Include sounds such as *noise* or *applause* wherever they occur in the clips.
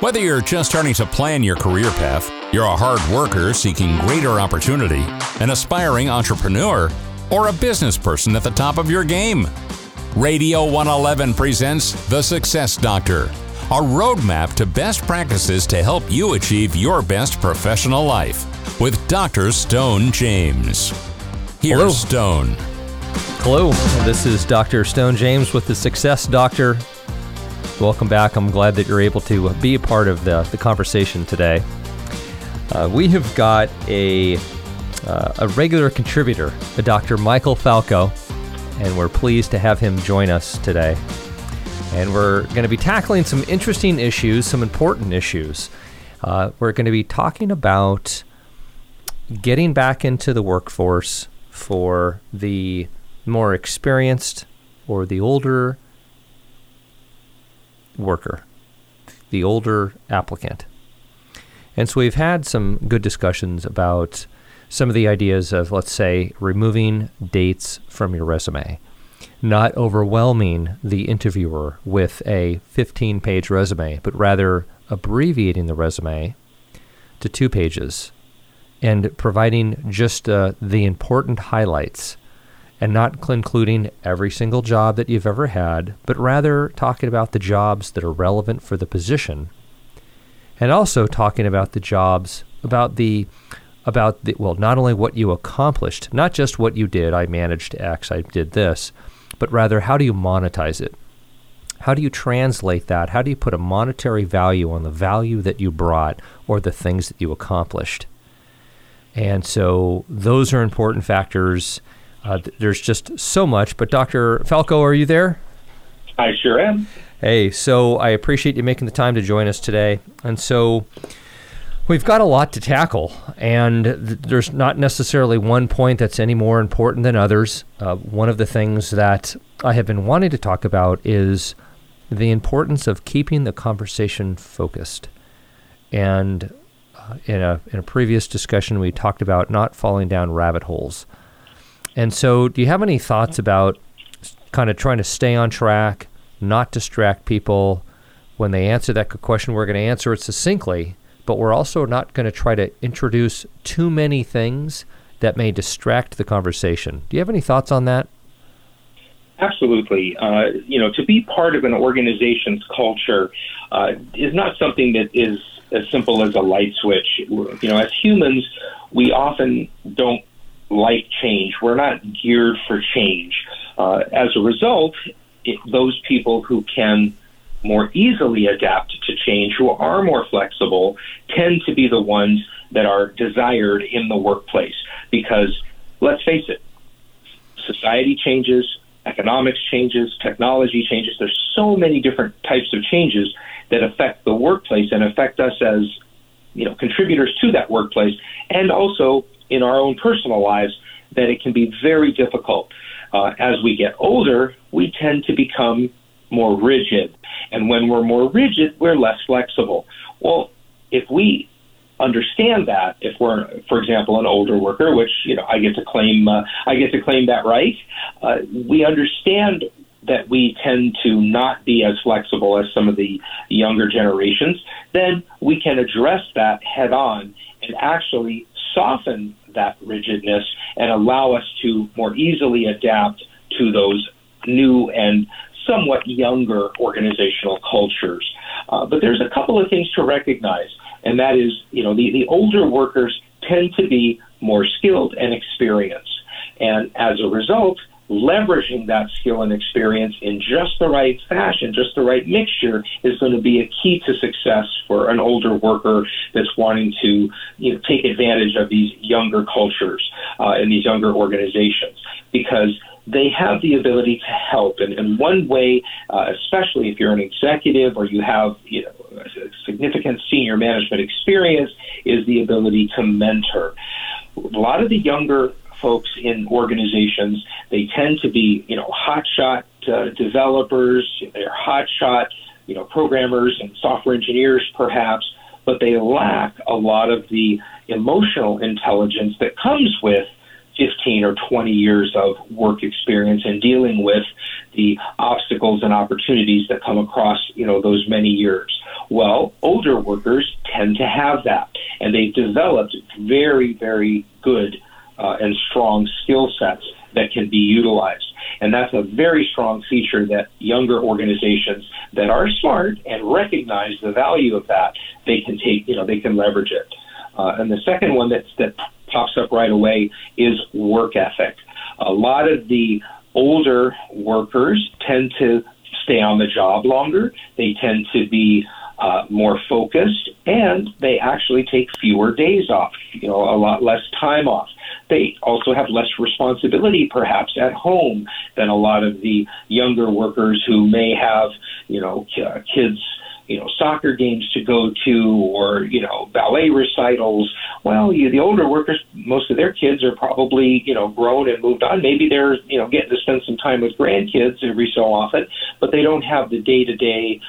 Whether you're just starting to plan your career path, you're a hard worker seeking greater opportunity, an aspiring entrepreneur, or a business person at the top of your game, Radio 111 presents The Success Doctor, a roadmap to best practices to help you achieve your best professional life with Dr. Stone James. Here's Hello. Stone. Hello, this is Dr. Stone James with the Success Doctor. Welcome back. I'm glad that you're able to be a part of the, the conversation today. Uh, we have got a, uh, a regular contributor, a Dr. Michael Falco, and we're pleased to have him join us today. And we're going to be tackling some interesting issues, some important issues. Uh, we're going to be talking about getting back into the workforce for the more experienced or the older worker, the older applicant. And so we've had some good discussions about some of the ideas of, let's say, removing dates from your resume, not overwhelming the interviewer with a 15 page resume, but rather abbreviating the resume to two pages and providing just uh, the important highlights and not including every single job that you've ever had, but rather talking about the jobs that are relevant for the position and also talking about the jobs about the about the well not only what you accomplished not just what you did i managed x i did this but rather how do you monetize it? How do you translate that? How do you put a monetary value on the value that you brought or the things that you accomplished? And so those are important factors uh, th- there's just so much but dr falco are you there I sure am. Hey, so I appreciate you making the time to join us today. And so we've got a lot to tackle, and th- there's not necessarily one point that's any more important than others. Uh, one of the things that I have been wanting to talk about is the importance of keeping the conversation focused. And uh, in a in a previous discussion, we talked about not falling down rabbit holes. And so, do you have any thoughts about kind of trying to stay on track, not distract people. When they answer that question, we're going to answer it succinctly, but we're also not going to try to introduce too many things that may distract the conversation. Do you have any thoughts on that? Absolutely. Uh, you know, to be part of an organization's culture uh, is not something that is as simple as a light switch. You know, as humans, we often don't like change. We're not geared for change. Uh, as a result, it, those people who can more easily adapt to change, who are more flexible, tend to be the ones that are desired in the workplace. Because let's face it, society changes, economics changes, technology changes. There's so many different types of changes that affect the workplace and affect us as you know contributors to that workplace, and also in our own personal lives. That it can be very difficult. Uh, as we get older, we tend to become more rigid, and when we're more rigid, we're less flexible. Well, if we understand that if we're, for example, an older worker, which you know I get to claim, uh, I get to claim that right. Uh, we understand that we tend to not be as flexible as some of the younger generations. Then we can address that head on and actually soften that rigidness and allow us to more easily adapt to those new and somewhat younger organizational cultures. Uh, but there's a couple of things to recognize and that is, you know, the, the older workers tend to be more skilled and experienced. And as a result, leveraging that skill and experience in just the right fashion, just the right mixture, is going to be a key to success for an older worker that's wanting to you know, take advantage of these younger cultures uh, and these younger organizations. Because they have the ability to help. And, and one way, uh, especially if you're an executive or you have you know, significant senior management experience, is the ability to mentor. A lot of the younger folks in organizations, they tend to be, you know, hotshot uh, developers, they're hotshot, you know, programmers and software engineers perhaps, but they lack a lot of the emotional intelligence that comes with 15 or 20 years of work experience and dealing with the obstacles and opportunities that come across, you know, those many years. Well, older workers tend to have that, and they've developed very, very good uh, and strong skill sets that can be utilized. And that's a very strong feature that younger organizations that are smart and recognize the value of that, they can take, you know, they can leverage it. Uh, and the second one that's, that pops up right away is work ethic. A lot of the older workers tend to stay on the job longer. They tend to be uh, more focused, and they actually take fewer days off. You know, a lot less time off. They also have less responsibility, perhaps, at home than a lot of the younger workers who may have, you know, kids you know soccer games to go to or you know ballet recitals. Well you, the older workers most of their kids are probably you know grown and moved on. Maybe they're you know getting to spend some time with grandkids every so often but they don't have the day to day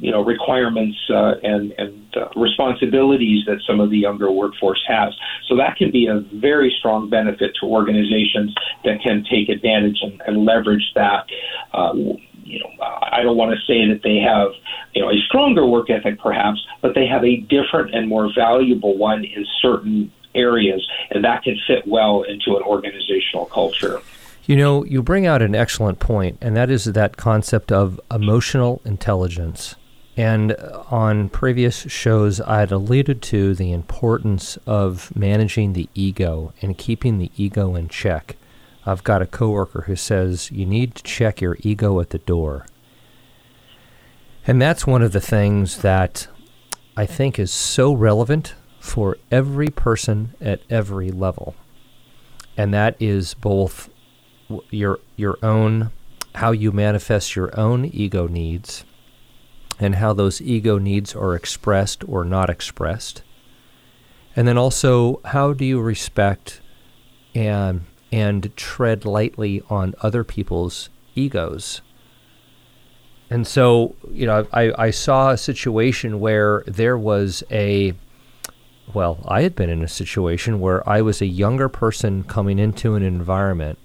you know requirements uh, and and uh, responsibilities that some of the younger workforce has. So that can be a very strong benefit to organizations that can take advantage and, and leverage that uh, you know, I don't want to say that they have, you know, a stronger work ethic perhaps, but they have a different and more valuable one in certain areas, and that can fit well into an organizational culture. You know, you bring out an excellent point, and that is that concept of emotional intelligence. And on previous shows, I had alluded to the importance of managing the ego and keeping the ego in check. I've got a coworker who says you need to check your ego at the door. And that's one of the things that I think is so relevant for every person at every level. And that is both your your own how you manifest your own ego needs and how those ego needs are expressed or not expressed. And then also how do you respect and and tread lightly on other people's egos. And so, you know, I, I saw a situation where there was a, well, I had been in a situation where I was a younger person coming into an environment,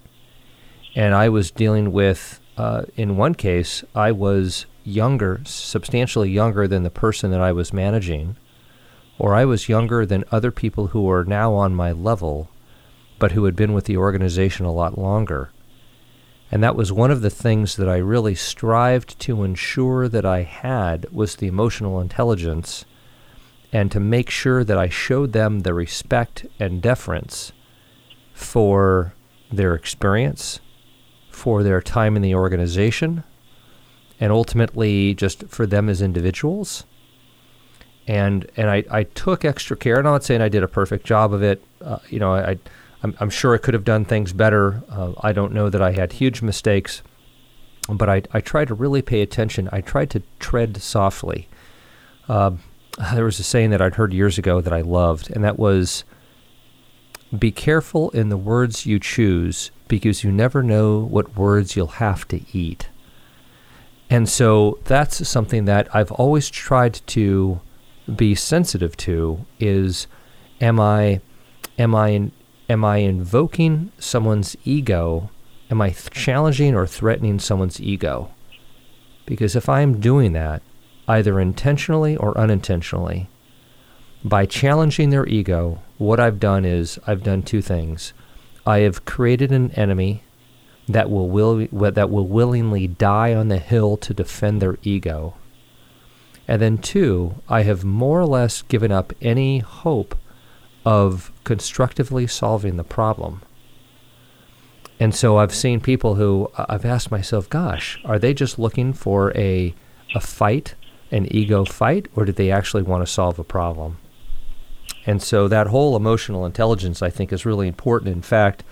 and I was dealing with, uh, in one case, I was younger, substantially younger than the person that I was managing, or I was younger than other people who are now on my level but who had been with the organization a lot longer. And that was one of the things that I really strived to ensure that I had was the emotional intelligence and to make sure that I showed them the respect and deference for their experience, for their time in the organization, and ultimately just for them as individuals. And and I, I took extra care. And I'm not saying I did a perfect job of it. Uh, you know, I I'm, I'm, sure I could have done things better. Uh, I don't know that I had huge mistakes, but I, I tried to really pay attention. I tried to tread softly. Uh, there was a saying that I'd heard years ago that I loved, and that was be careful in the words you choose because you never know what words you'll have to eat. And so that's something that I've always tried to be sensitive to is am I am I in, am I invoking someone's ego? Am I challenging or threatening someone's ego? Because if I am doing that, either intentionally or unintentionally, by challenging their ego, what I've done is I've done two things. I have created an enemy that will, will that will willingly die on the hill to defend their ego. And then two, I have more or less given up any hope of constructively solving the problem. And so I've seen people who I've asked myself, gosh, are they just looking for a, a fight, an ego fight, or did they actually want to solve a problem? And so that whole emotional intelligence, I think, is really important. In fact,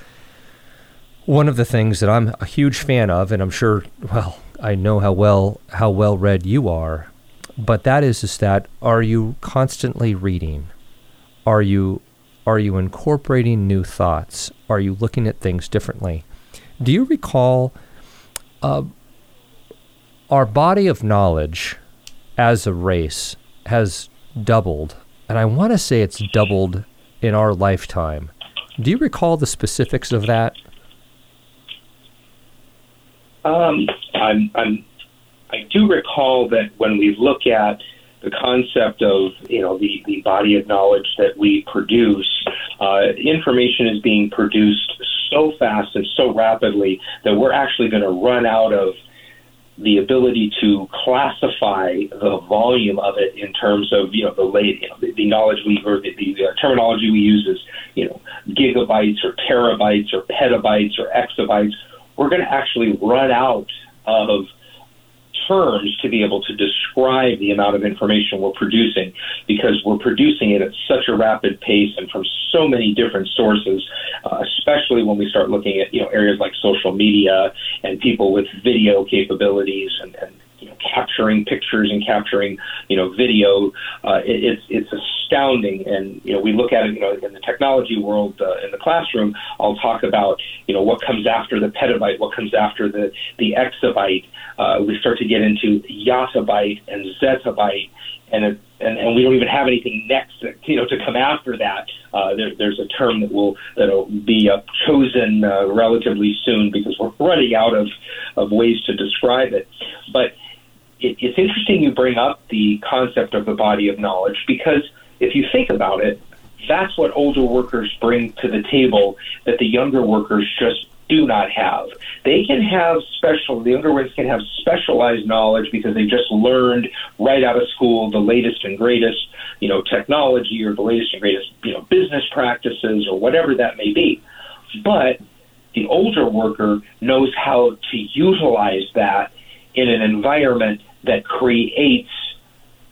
one of the things that I'm a huge fan of, and I'm sure, well, I know how well how well read you are, but that is is that are you constantly reading? Are you are you incorporating new thoughts? Are you looking at things differently? Do you recall uh, our body of knowledge as a race has doubled, and I want to say it's doubled in our lifetime. Do you recall the specifics of that? Um, I'm, I'm, I do recall that when we look at the concept of you know the, the body of knowledge that we produce, uh, information is being produced so fast and so rapidly that we're actually going to run out of the ability to classify the volume of it in terms of you know the late you know, the, the knowledge we or the, the terminology we use is you know gigabytes or terabytes or petabytes or exabytes. We're going to actually run out of terms to be able to describe the amount of information we're producing because we're producing it at such a rapid pace and from so many different sources, uh, especially when we start looking at you know areas like social media and people with video capabilities and, and you know, capturing pictures and capturing, you know, video. Uh, it, it's it's astounding, and you know, we look at it, you know, in the technology world uh, in the classroom. I'll talk about, you know, what comes after the petabyte, what comes after the the exabyte. Uh, we start to get into yottabyte and zettabyte, and it, and, and we don't even have anything next, you know, to come after that. Uh, there, there's a term that will that'll be uh, chosen uh, relatively soon because we're running out of of ways to describe it. But it, it's interesting you bring up the concept of the body of knowledge because if you think about it, that's what older workers bring to the table that the younger workers just do not have. They can have special, the younger ones can have specialized knowledge because they just learned right out of school the latest and greatest, you know, technology or the latest and greatest, you know, business practices or whatever that may be. But the older worker knows how to utilize that in an environment that creates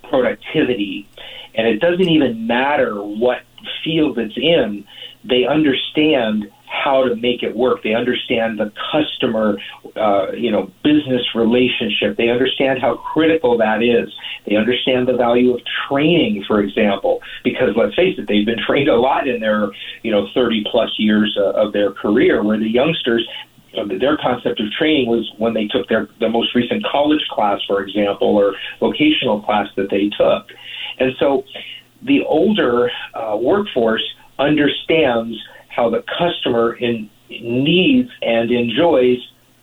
productivity. And it doesn't even matter what field it's in, they understand how to make it work. They understand the customer, uh, you know, business relationship. They understand how critical that is. They understand the value of training, for example, because let's face it, they've been trained a lot in their, you know, 30 plus years uh, of their career, where the youngsters their concept of training was when they took their the most recent college class, for example, or vocational class that they took. And so the older uh, workforce understands how the customer in, needs and enjoys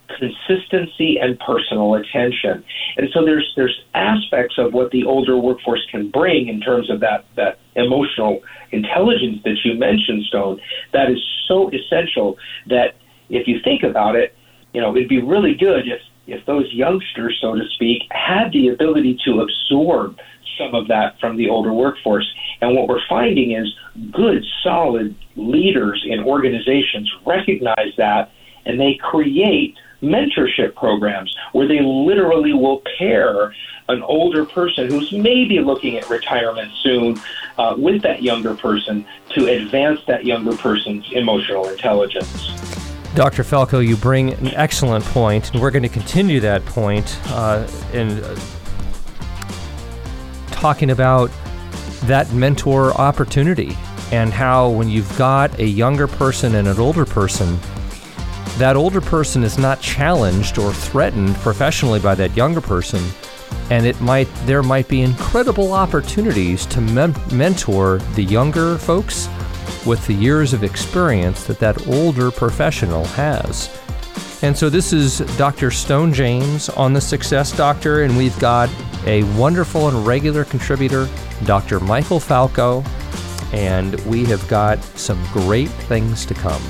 consistency and personal attention. And so there's there's aspects of what the older workforce can bring in terms of that that emotional intelligence that you mentioned, Stone, that is so essential that if you think about it, you know, it'd be really good if if those youngsters, so to speak, had the ability to absorb some of that from the older workforce. And what we're finding is good, solid leaders in organizations recognize that and they create mentorship programs where they literally will pair an older person who's maybe looking at retirement soon uh, with that younger person to advance that younger person's emotional intelligence. Dr. Falco, you bring an excellent point, and we're going to continue that point uh, in uh, talking about that mentor opportunity and how when you've got a younger person and an older person, that older person is not challenged or threatened professionally by that younger person, and it might there might be incredible opportunities to mem- mentor the younger folks with the years of experience that that older professional has. And so this is Dr. Stone James on the Success Doctor, and we've got a wonderful and regular contributor, Dr. Michael Falco, and we have got some great things to come.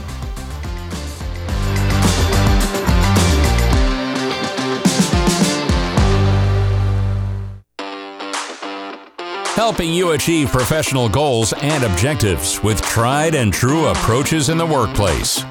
Helping you achieve professional goals and objectives with tried and true approaches in the workplace.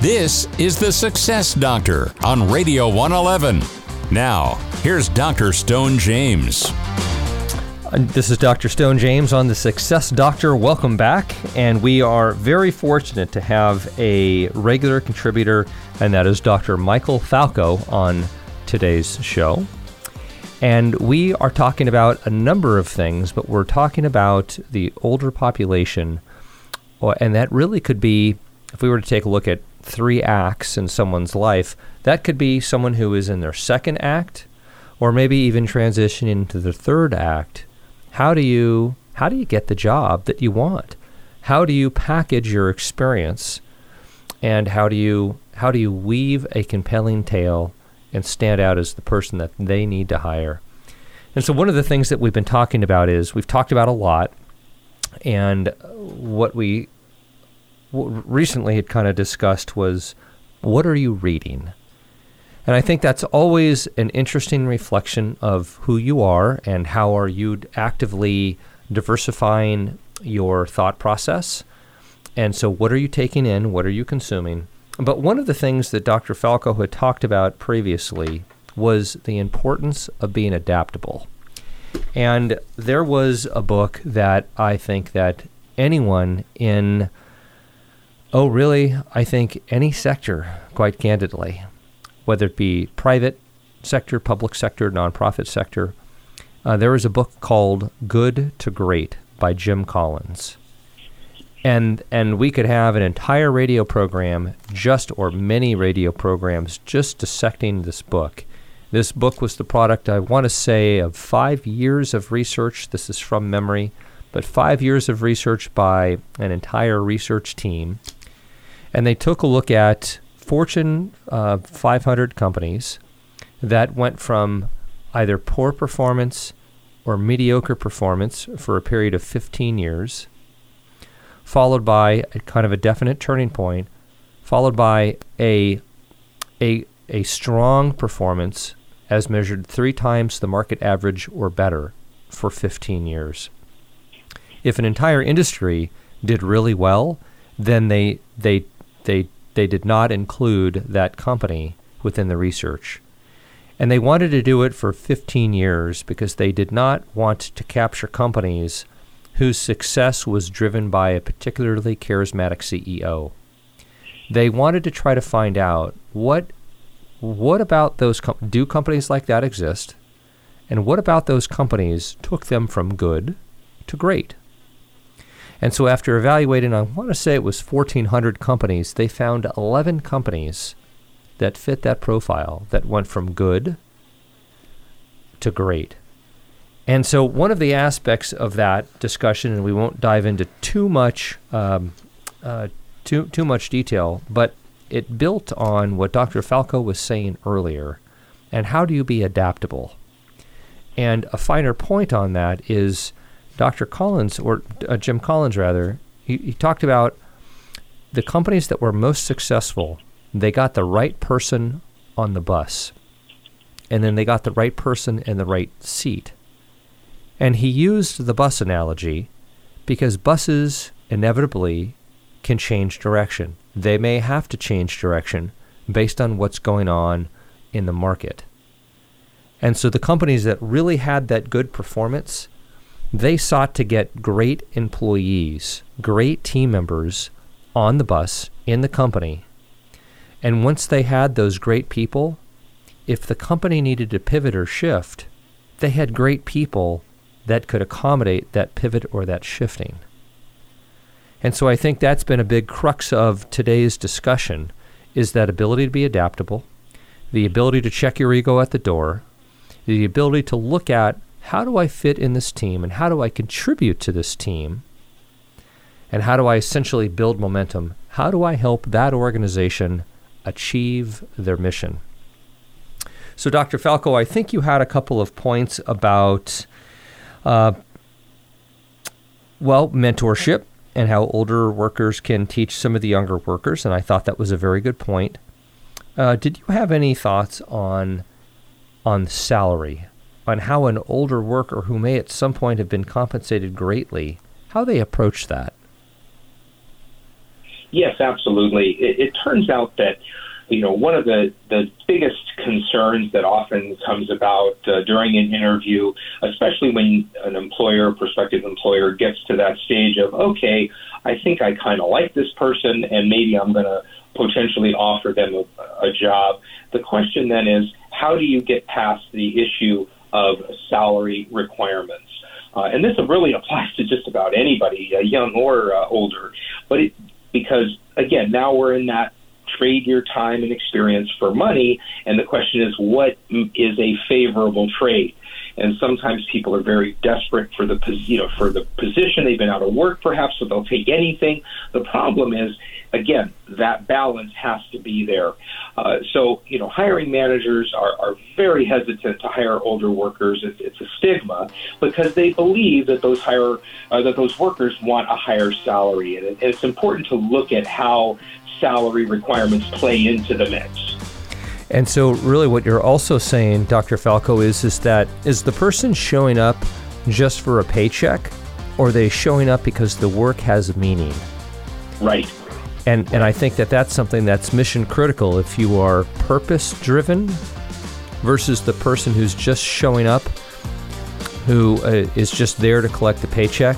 This is the Success Doctor on Radio 111. Now, here's Dr. Stone James. Uh, this is Dr. Stone James on the Success Doctor. Welcome back. And we are very fortunate to have a regular contributor, and that is Dr. Michael Falco on today's show. And we are talking about a number of things, but we're talking about the older population. And that really could be, if we were to take a look at three acts in someone's life, that could be someone who is in their second act, or maybe even transitioning into the third act. How do you how do you get the job that you want? How do you package your experience? And how do you how do you weave a compelling tale and stand out as the person that they need to hire. And so, one of the things that we've been talking about is we've talked about a lot, and what we what recently had kind of discussed was what are you reading? And I think that's always an interesting reflection of who you are and how are you actively diversifying your thought process. And so, what are you taking in? What are you consuming? But one of the things that Dr. Falco had talked about previously was the importance of being adaptable. And there was a book that I think that anyone in oh really I think any sector quite candidly whether it be private sector, public sector, nonprofit sector. Uh, there is a book called Good to Great by Jim Collins. And, and we could have an entire radio program just or many radio programs just dissecting this book. This book was the product, I want to say, of five years of research. This is from memory, but five years of research by an entire research team. And they took a look at Fortune uh, 500 companies that went from either poor performance or mediocre performance for a period of 15 years, followed by a kind of a definite turning point, followed by a, a, a strong performance as measured three times the market average or better for 15 years. If an entire industry did really well, then they, they, they they did not include that company within the research. And they wanted to do it for 15 years because they did not want to capture companies whose success was driven by a particularly charismatic CEO. They wanted to try to find out what what about those com- do companies like that exist? And what about those companies took them from good to great? And so, after evaluating, I want to say it was 1,400 companies, they found 11 companies that fit that profile that went from good to great. And so, one of the aspects of that discussion, and we won't dive into too much, um, uh, too too much detail, but it built on what Dr. Falco was saying earlier, and how do you be adaptable? And a finer point on that is Dr. Collins, or uh, Jim Collins rather, he, he talked about the companies that were most successful, they got the right person on the bus. And then they got the right person in the right seat. And he used the bus analogy because buses inevitably can change direction. They may have to change direction based on what's going on in the market. And so the companies that really had that good performance they sought to get great employees, great team members on the bus in the company. And once they had those great people, if the company needed to pivot or shift, they had great people that could accommodate that pivot or that shifting. And so I think that's been a big crux of today's discussion is that ability to be adaptable, the ability to check your ego at the door, the ability to look at how do I fit in this team and how do I contribute to this team? And how do I essentially build momentum? How do I help that organization achieve their mission? So, Dr. Falco, I think you had a couple of points about, uh, well, mentorship and how older workers can teach some of the younger workers, and I thought that was a very good point. Uh, did you have any thoughts on on salary? on how an older worker who may at some point have been compensated greatly, how they approach that. Yes, absolutely. It, it turns out that you know one of the the biggest concerns that often comes about uh, during an interview, especially when an employer, prospective employer, gets to that stage of okay, I think I kind of like this person, and maybe I'm going to potentially offer them a, a job. The question then is, how do you get past the issue of salary requirements. Uh, and this really applies to just about anybody, uh, young or uh, older. But it, because again, now we're in that trade your time and experience for money, and the question is, what is a favorable trade? And sometimes people are very desperate for the you know for the position. They've been out of work, perhaps, so they'll take anything. The problem is, again, that balance has to be there. Uh, so you know, hiring managers are, are very hesitant to hire older workers. It's, it's a stigma because they believe that those hire uh, that those workers want a higher salary, and it, it's important to look at how salary requirements play into the mix. And so, really, what you're also saying, Dr. Falco, is is that is the person showing up just for a paycheck, or are they showing up because the work has meaning? Right. And and I think that that's something that's mission critical. If you are purpose driven, versus the person who's just showing up, who uh, is just there to collect the paycheck.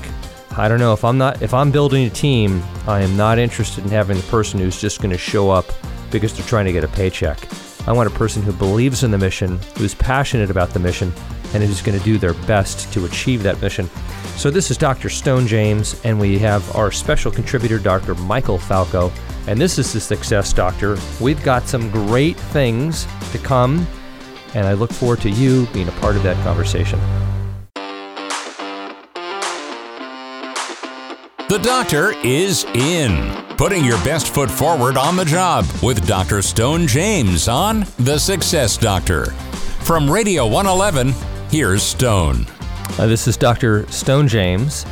I don't know if I'm not if I'm building a team, I am not interested in having the person who's just going to show up because they're trying to get a paycheck. I want a person who believes in the mission, who's passionate about the mission, and who's going to do their best to achieve that mission. So, this is Dr. Stone James, and we have our special contributor, Dr. Michael Falco, and this is the Success Doctor. We've got some great things to come, and I look forward to you being a part of that conversation. The doctor is in, putting your best foot forward on the job with Dr. Stone James on The Success Doctor. From Radio 111, here's Stone. Uh, this is Dr. Stone James,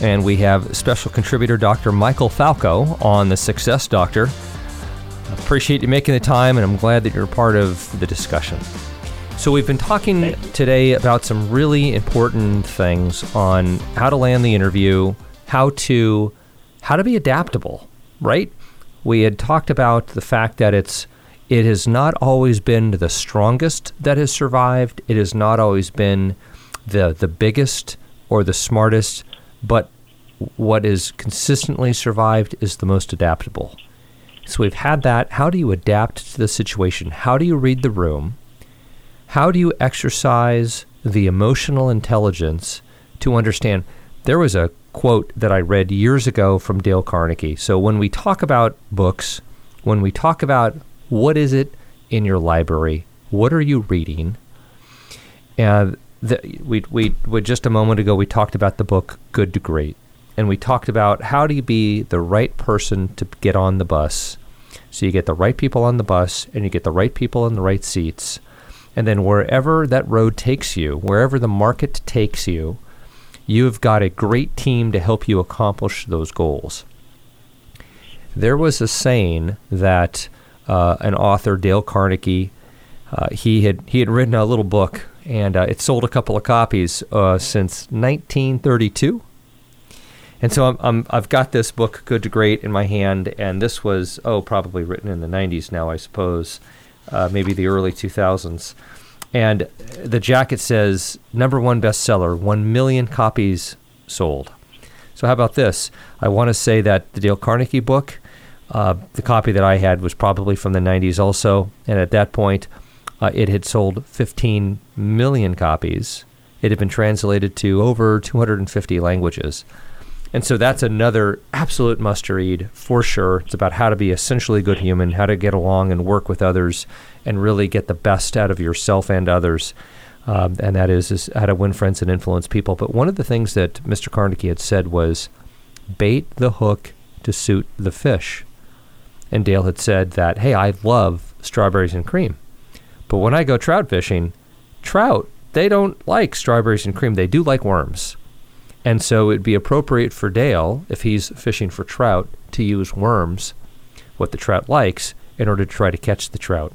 and we have special contributor Dr. Michael Falco on The Success Doctor. Appreciate you making the time, and I'm glad that you're part of the discussion. So, we've been talking today about some really important things on how to land the interview how to how to be adaptable, right? We had talked about the fact that it's it has not always been the strongest that has survived. It has not always been the the biggest or the smartest, but what is consistently survived is the most adaptable. So we've had that. How do you adapt to the situation? How do you read the room? How do you exercise the emotional intelligence to understand there was a quote that I read years ago from Dale Carnegie. So when we talk about books, when we talk about what is it in your library, what are you reading, and the, we, we, we just a moment ago we talked about the book Good to Great, and we talked about how do you be the right person to get on the bus. So you get the right people on the bus, and you get the right people in the right seats, and then wherever that road takes you, wherever the market takes you, you've got a great team to help you accomplish those goals. There was a saying that uh, an author, Dale Carnegie, uh, he had he had written a little book, and uh, it sold a couple of copies uh, since 1932. And so I'm, i have got this book, Good to Great, in my hand, and this was oh probably written in the 90s now, I suppose, uh, maybe the early 2000s and the jacket says number one bestseller, one million copies sold. So how about this? I want to say that the Dale Carnegie book, uh, the copy that I had was probably from the 90s also, and at that point, uh, it had sold 15 million copies. It had been translated to over 250 languages. And so that's another absolute must read for sure. It's about how to be essentially a good human, how to get along and work with others, and really get the best out of yourself and others. Um, and that is, is how to win friends and influence people. But one of the things that Mr. Carnegie had said was bait the hook to suit the fish. And Dale had said that, hey, I love strawberries and cream. But when I go trout fishing, trout, they don't like strawberries and cream. They do like worms. And so it'd be appropriate for Dale, if he's fishing for trout, to use worms, what the trout likes, in order to try to catch the trout.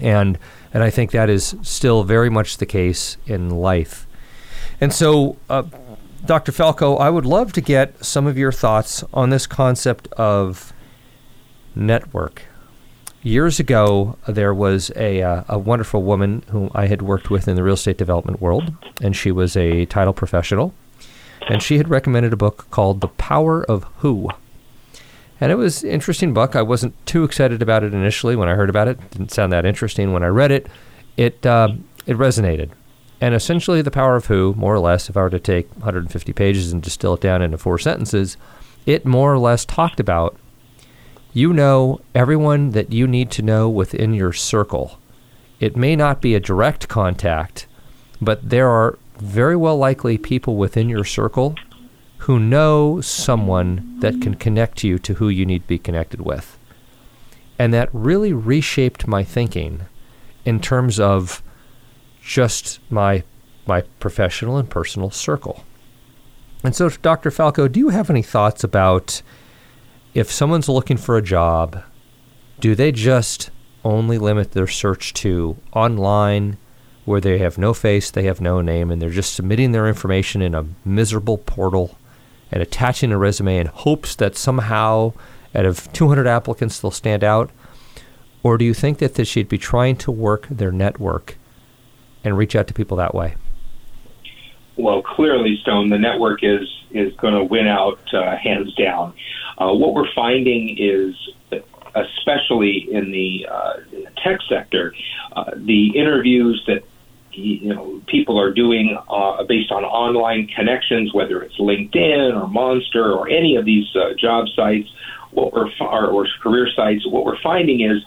And and I think that is still very much the case in life. And so, uh, Dr. Falco, I would love to get some of your thoughts on this concept of network. Years ago, there was a, uh, a wonderful woman whom I had worked with in the real estate development world, and she was a title professional and she had recommended a book called The Power of Who. And it was interesting book. I wasn't too excited about it initially when I heard about it. it didn't sound that interesting when I read it. It uh, it resonated. And essentially, The Power of Who, more or less, if I were to take 150 pages and distill it down into four sentences, it more or less talked about you know everyone that you need to know within your circle. It may not be a direct contact, but there are very well likely people within your circle who know someone that can connect you to who you need to be connected with. And that really reshaped my thinking in terms of just my my professional and personal circle. And so Dr. Falco, do you have any thoughts about if someone's looking for a job, do they just only limit their search to online where they have no face, they have no name, and they're just submitting their information in a miserable portal and attaching a resume in hopes that somehow out of 200 applicants they'll stand out? Or do you think that they should be trying to work their network and reach out to people that way? Well, clearly, Stone, the network is is going to win out uh, hands down. Uh, what we're finding is, especially in the uh, tech sector, uh, the interviews that you know people are doing uh, based on online connections, whether it's LinkedIn or Monster or any of these uh, job sites what we're or, or career sites. What we're finding is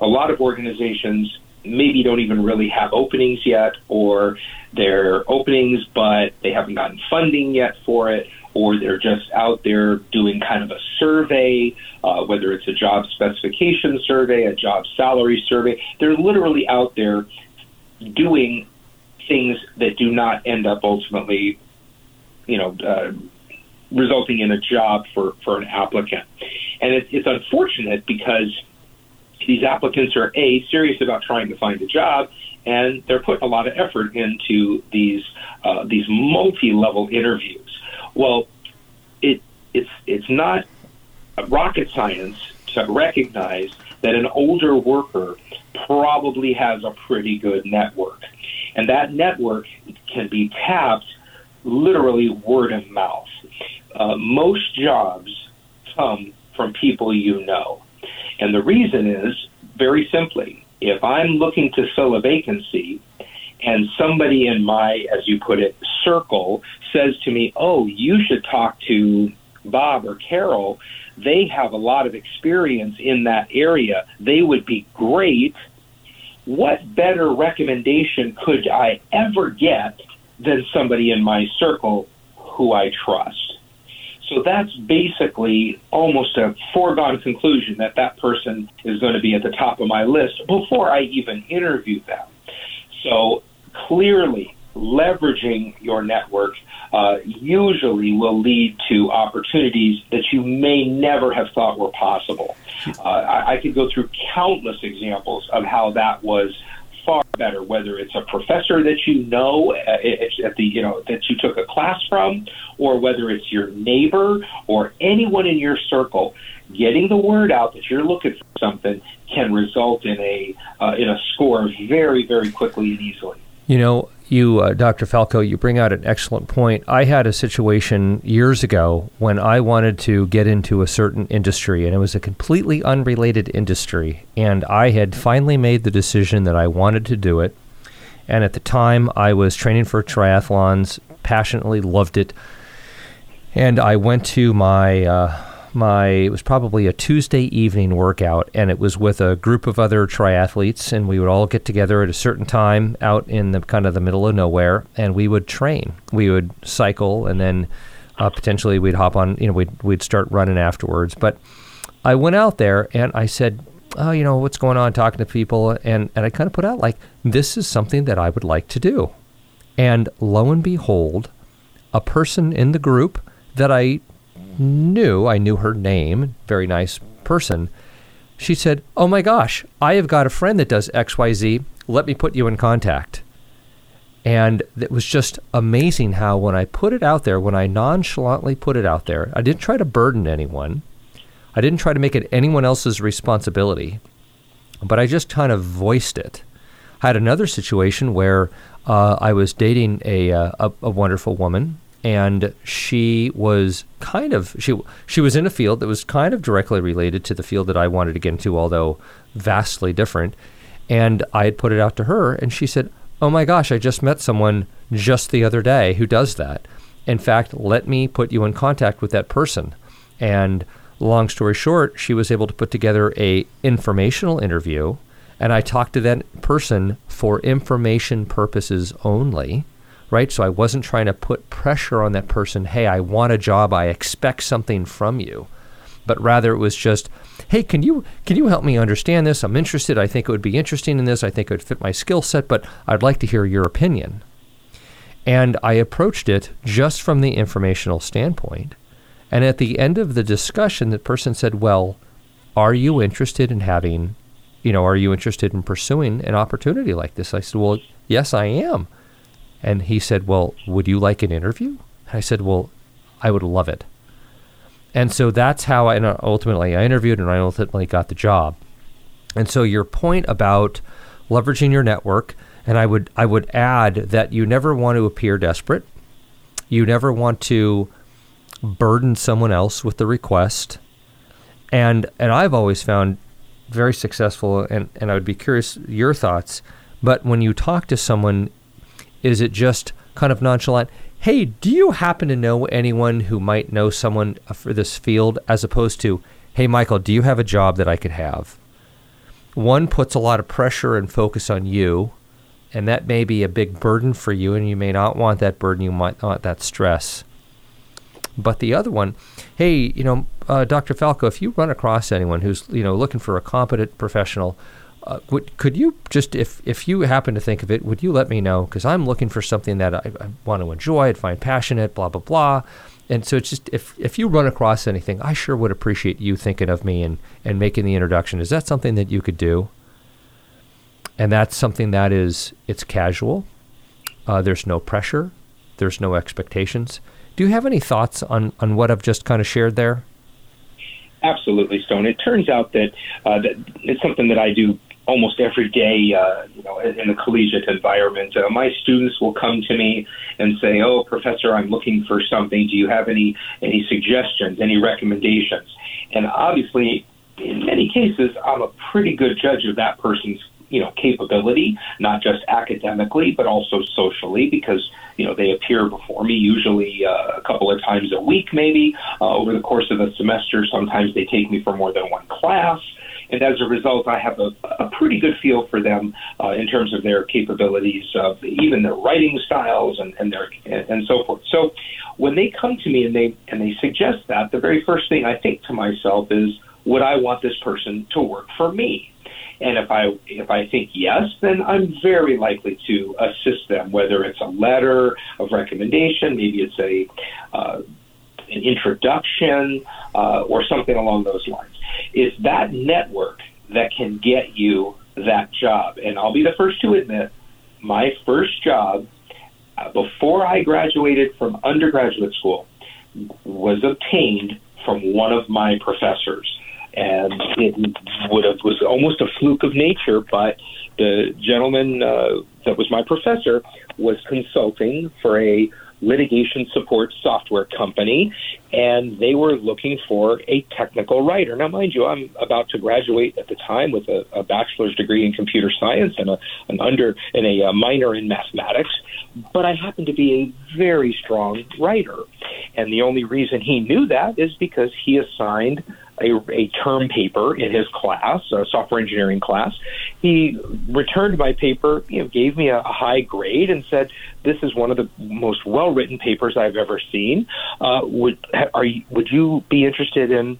a lot of organizations maybe don't even really have openings yet, or they're openings but they haven't gotten funding yet for it, or they're just out there doing kind of a survey, uh, whether it's a job specification survey, a job salary survey. They're literally out there doing things that do not end up ultimately, you know, uh, resulting in a job for, for an applicant. And it, it's unfortunate because these applicants are a serious about trying to find a job, and they're putting a lot of effort into these uh, these multi-level interviews. Well, it it's it's not rocket science to recognize that an older worker probably has a pretty good network. And that network can be tapped literally word of mouth. Uh, most jobs come from people you know. And the reason is very simply if I'm looking to fill a vacancy and somebody in my, as you put it, circle says to me, Oh, you should talk to Bob or Carol, they have a lot of experience in that area. They would be great. What better recommendation could I ever get than somebody in my circle who I trust? So that's basically almost a foregone conclusion that that person is going to be at the top of my list before I even interview them. So clearly, leveraging your network uh, usually will lead to opportunities that you may never have thought were possible. Uh, I, I could go through countless examples of how that was far better, whether it's a professor that you know uh, at the you know that you took a class from, or whether it's your neighbor or anyone in your circle. Getting the word out that you're looking for something can result in a uh, in a score very very quickly and easily. You know, you, uh, Dr. Falco, you bring out an excellent point. I had a situation years ago when I wanted to get into a certain industry, and it was a completely unrelated industry. And I had finally made the decision that I wanted to do it. And at the time, I was training for triathlons, passionately loved it. And I went to my uh, my it was probably a Tuesday evening workout, and it was with a group of other triathletes, and we would all get together at a certain time out in the kind of the middle of nowhere, and we would train. We would cycle, and then uh, potentially we'd hop on. You know, we'd we'd start running afterwards. But I went out there and I said, "Oh, you know what's going on?" Talking to people, and and I kind of put out like this is something that I would like to do, and lo and behold, a person in the group that I knew, I knew her name, very nice person. She said, Oh my gosh, I have got a friend that does XYZ. Let me put you in contact. And it was just amazing how, when I put it out there, when I nonchalantly put it out there, I didn't try to burden anyone. I didn't try to make it anyone else's responsibility, but I just kind of voiced it. I had another situation where uh, I was dating a, uh, a, a wonderful woman and she was kind of she she was in a field that was kind of directly related to the field that I wanted to get into, although vastly different. And I had put it out to her, and she said, "Oh my gosh, I just met someone just the other day who does that. In fact, let me put you in contact with that person." And long story short, she was able to put together a informational interview and I talked to that person for information purposes only, right? So I wasn't trying to put pressure on that person, hey, I want a job, I expect something from you. But rather it was just, hey, can you can you help me understand this? I'm interested. I think it would be interesting in this. I think it would fit my skill set, but I'd like to hear your opinion. And I approached it just from the informational standpoint. And at the end of the discussion, the person said, Well, are you interested in having, you know, are you interested in pursuing an opportunity like this? I said, Well, yes, I am. And he said, Well, would you like an interview? I said, Well, I would love it. And so that's how I ultimately I interviewed and I ultimately got the job. And so your point about leveraging your network, and I would I would add that you never want to appear desperate. You never want to burden someone else with the request. And and I've always found very successful and, and I would be curious your thoughts. But when you talk to someone, is it just kind of nonchalant? Hey, do you happen to know anyone who might know someone for this field? As opposed to, hey, Michael, do you have a job that I could have? One puts a lot of pressure and focus on you, and that may be a big burden for you, and you may not want that burden. You might not want that stress. But the other one, hey, you know, uh, Dr. Falco, if you run across anyone who's you know looking for a competent professional, uh, would, could you just if if you happen to think of it, would you let me know? Because I'm looking for something that I, I want to enjoy, I'd find passionate, blah blah blah. And so it's just if if you run across anything, I sure would appreciate you thinking of me and and making the introduction. Is that something that you could do? And that's something that is it's casual. Uh, there's no pressure. There's no expectations do you have any thoughts on, on what I've just kind of shared there? Absolutely, Stone. It turns out that, uh, that it's something that I do almost every day, uh, you know, in the collegiate environment. Uh, my students will come to me and say, "Oh, professor, I'm looking for something. Do you have any any suggestions, any recommendations?" And obviously, in many cases, I'm a pretty good judge of that person's you know capability, not just academically but also socially, because you know they appear before me usually uh, a couple of times a week, maybe uh, over the course of a semester. Sometimes they take me for more than one class. And as a result, I have a, a pretty good feel for them uh, in terms of their capabilities, of even their writing styles, and, and their and, and so forth. So, when they come to me and they and they suggest that, the very first thing I think to myself is, would I want this person to work for me? And if I if I think yes, then I'm very likely to assist them, whether it's a letter of recommendation, maybe it's a uh, an introduction, uh, or something along those lines. It's that network that can get you that job. And I'll be the first to admit, my first job uh, before I graduated from undergraduate school was obtained from one of my professors and it would have was almost a fluke of nature, but the gentleman uh, that was my professor was consulting for a litigation support software company, and they were looking for a technical writer. Now, mind you, I'm about to graduate at the time with a, a bachelor's degree in computer science and a, an under and a, a minor in mathematics, but I happen to be a very strong writer. And the only reason he knew that is because he assigned a, a term paper in his class, a software engineering class. He returned my paper, you know, gave me a, a high grade, and said, "This is one of the most well-written papers I've ever seen. Uh, would are you, would you be interested in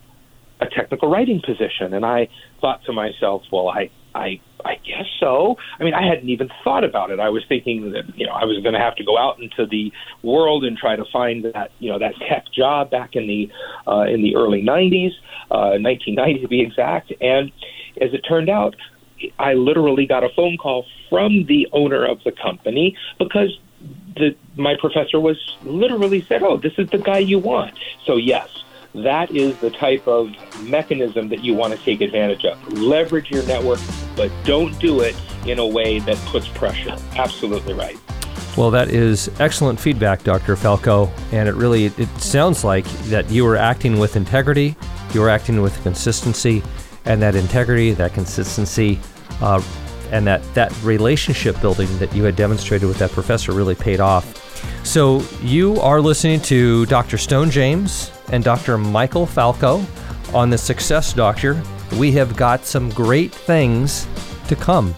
a technical writing position?" And I thought to myself, "Well, I I I guess so. I mean, I hadn't even thought about it. I was thinking that you know I was going to have to go out into the world and try to find that you know that tech job back in the uh, in the early '90s, uh, 1990 to be exact. And as it turned out, I literally got a phone call from the owner of the company because the my professor was literally said, "Oh, this is the guy you want." So yes, that is the type of mechanism that you want to take advantage of. Leverage your network, but don't do it in a way that puts pressure. Absolutely right. Well, that is excellent feedback, Dr. Falco, and it really it sounds like that you were acting with integrity, you were acting with consistency, and that integrity, that consistency, uh, and that that relationship building that you had demonstrated with that professor really paid off. So you are listening to Dr. Stone James and Dr. Michael Falco on the Success Doctor. We have got some great things to come.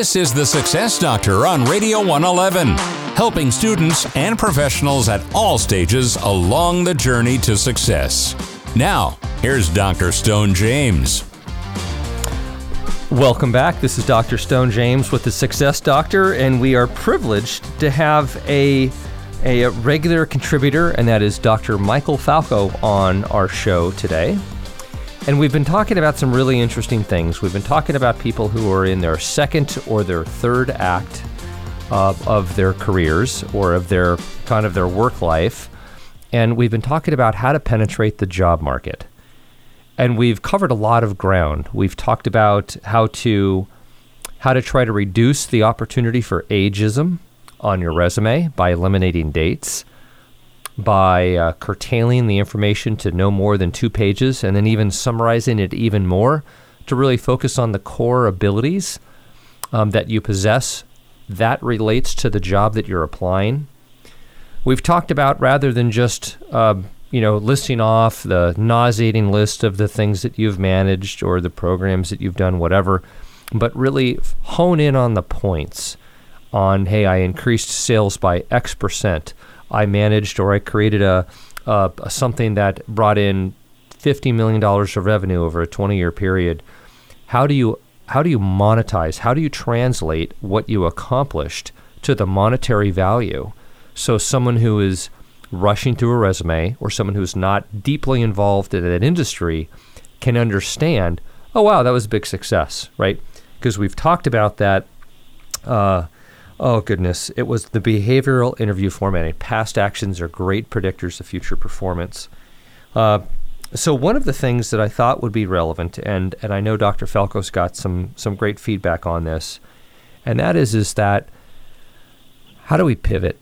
This is the Success Doctor on Radio 111, helping students and professionals at all stages along the journey to success. Now, here's Dr. Stone James. Welcome back. This is Dr. Stone James with the Success Doctor, and we are privileged to have a a regular contributor, and that is Dr. Michael Falco on our show today. And we've been talking about some really interesting things. We've been talking about people who are in their second or their third act of, of their careers or of their kind of their work life. And we've been talking about how to penetrate the job market. And we've covered a lot of ground. We've talked about how to how to try to reduce the opportunity for ageism on your resume by eliminating dates by uh, curtailing the information to no more than two pages and then even summarizing it even more to really focus on the core abilities um, that you possess that relates to the job that you're applying. We've talked about rather than just uh, you know listing off the nauseating list of the things that you've managed or the programs that you've done, whatever, but really hone in on the points. On hey, I increased sales by X percent. I managed or I created a, a, a something that brought in fifty million dollars of revenue over a twenty year period. How do you how do you monetize? How do you translate what you accomplished to the monetary value? So someone who is rushing through a resume or someone who's not deeply involved in that industry can understand, oh wow, that was a big success, right? Because we've talked about that uh, Oh, goodness. It was the behavioral interview formatting. Past actions are great predictors of future performance. Uh, so, one of the things that I thought would be relevant, and, and I know Dr. Falco's got some, some great feedback on this, and that is, is that how do we pivot?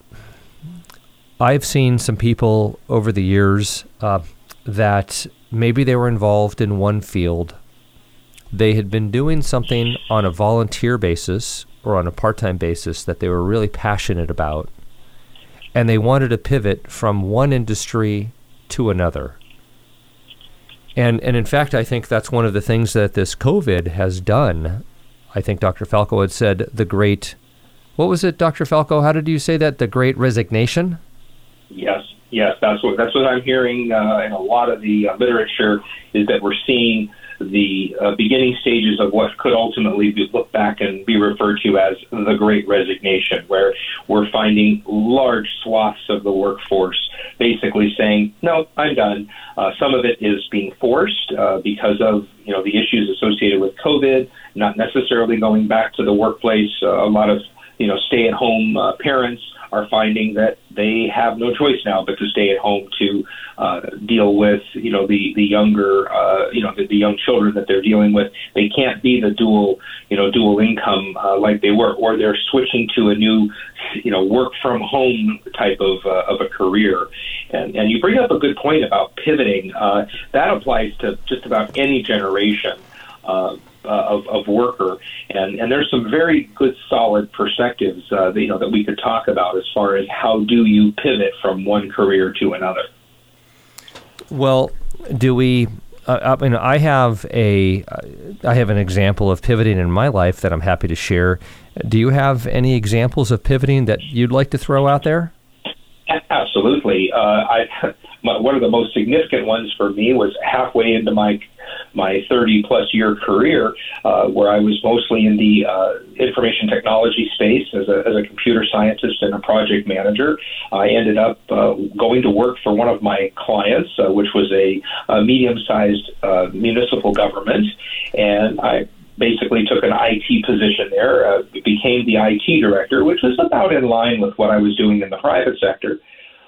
I've seen some people over the years uh, that maybe they were involved in one field. They had been doing something on a volunteer basis or on a part time basis that they were really passionate about. And they wanted to pivot from one industry to another. And, and in fact, I think that's one of the things that this COVID has done. I think Dr. Falco had said the great, what was it, Dr. Falco? How did you say that? The great resignation? Yes, yes, that's what that's what I'm hearing uh, in a lot of the uh, literature is that we're seeing the uh, beginning stages of what could ultimately be looked back and be referred to as the Great Resignation, where we're finding large swaths of the workforce basically saying, "No, I'm done." Uh, some of it is being forced uh, because of you know the issues associated with COVID, not necessarily going back to the workplace. Uh, a lot of you know stay-at-home uh, parents are finding that they have no choice now but to stay at home to uh, deal with you know the the younger uh, you know the, the young children that they're dealing with. They can't be the dual you know dual income uh, like they were, or they're switching to a new you know work from home type of uh, of a career. And and you bring up a good point about pivoting. Uh, that applies to just about any generation. Uh, uh, of, of worker, and and there's some very good solid perspectives uh, that, you know that we could talk about as far as how do you pivot from one career to another. Well, do we? Uh, I mean, I have a, I have an example of pivoting in my life that I'm happy to share. Do you have any examples of pivoting that you'd like to throw out there? Absolutely. Uh, I, *laughs* one of the most significant ones for me was halfway into my my 30 plus year career, uh, where I was mostly in the uh, information technology space as a, as a computer scientist and a project manager. I ended up uh, going to work for one of my clients, uh, which was a, a medium sized uh, municipal government, and I basically took an IT position there, uh, became the IT director, which was about in line with what I was doing in the private sector.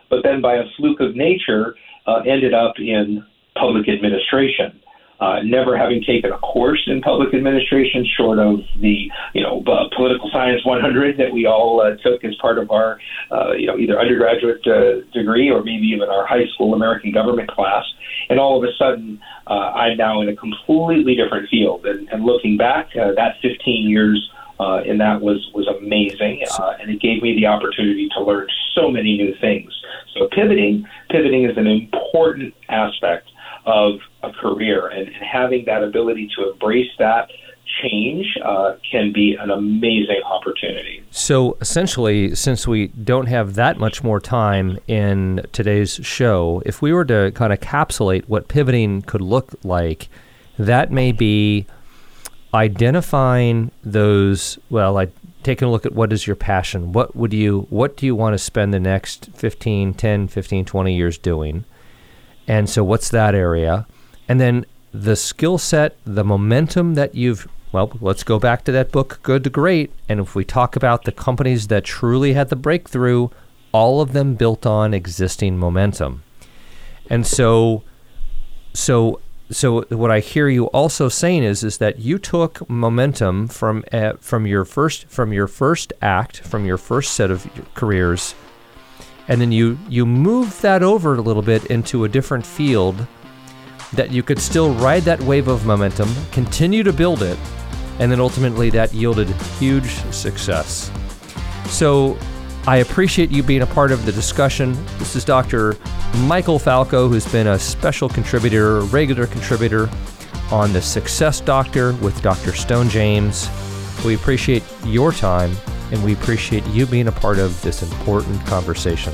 But then, by a fluke of nature, uh, ended up in public administration uh, never having taken a course in public administration, short of the you know uh, political science 100 that we all uh, took as part of our uh, you know either undergraduate uh, degree or maybe even our high school American government class. And all of a sudden, uh, I'm now in a completely different field. And, and looking back, uh, that 15 years uh, and that was was amazing, uh, and it gave me the opportunity to learn so many new things. So pivoting, pivoting is an important aspect of a career, and, and having that ability to embrace that change uh, can be an amazing opportunity. So essentially, since we don't have that much more time in today's show, if we were to kind of capsulate what pivoting could look like, that may be identifying those well I taking a look at what is your passion. What would you what do you want to spend the next 15 10 15 20 years doing and so what's that area? And then the skill set the momentum that you've well let's go back to that book good to great. And if we talk about the companies that truly had the breakthrough all of them built on existing momentum. And so so so what I hear you also saying is is that you took momentum from uh, from your first from your first act from your first set of careers, and then you you moved that over a little bit into a different field that you could still ride that wave of momentum, continue to build it, and then ultimately that yielded huge success. So I appreciate you being a part of the discussion. This is Dr. Michael Falco, who's been a special contributor, regular contributor on The Success Doctor with Dr. Stone James. We appreciate your time and we appreciate you being a part of this important conversation.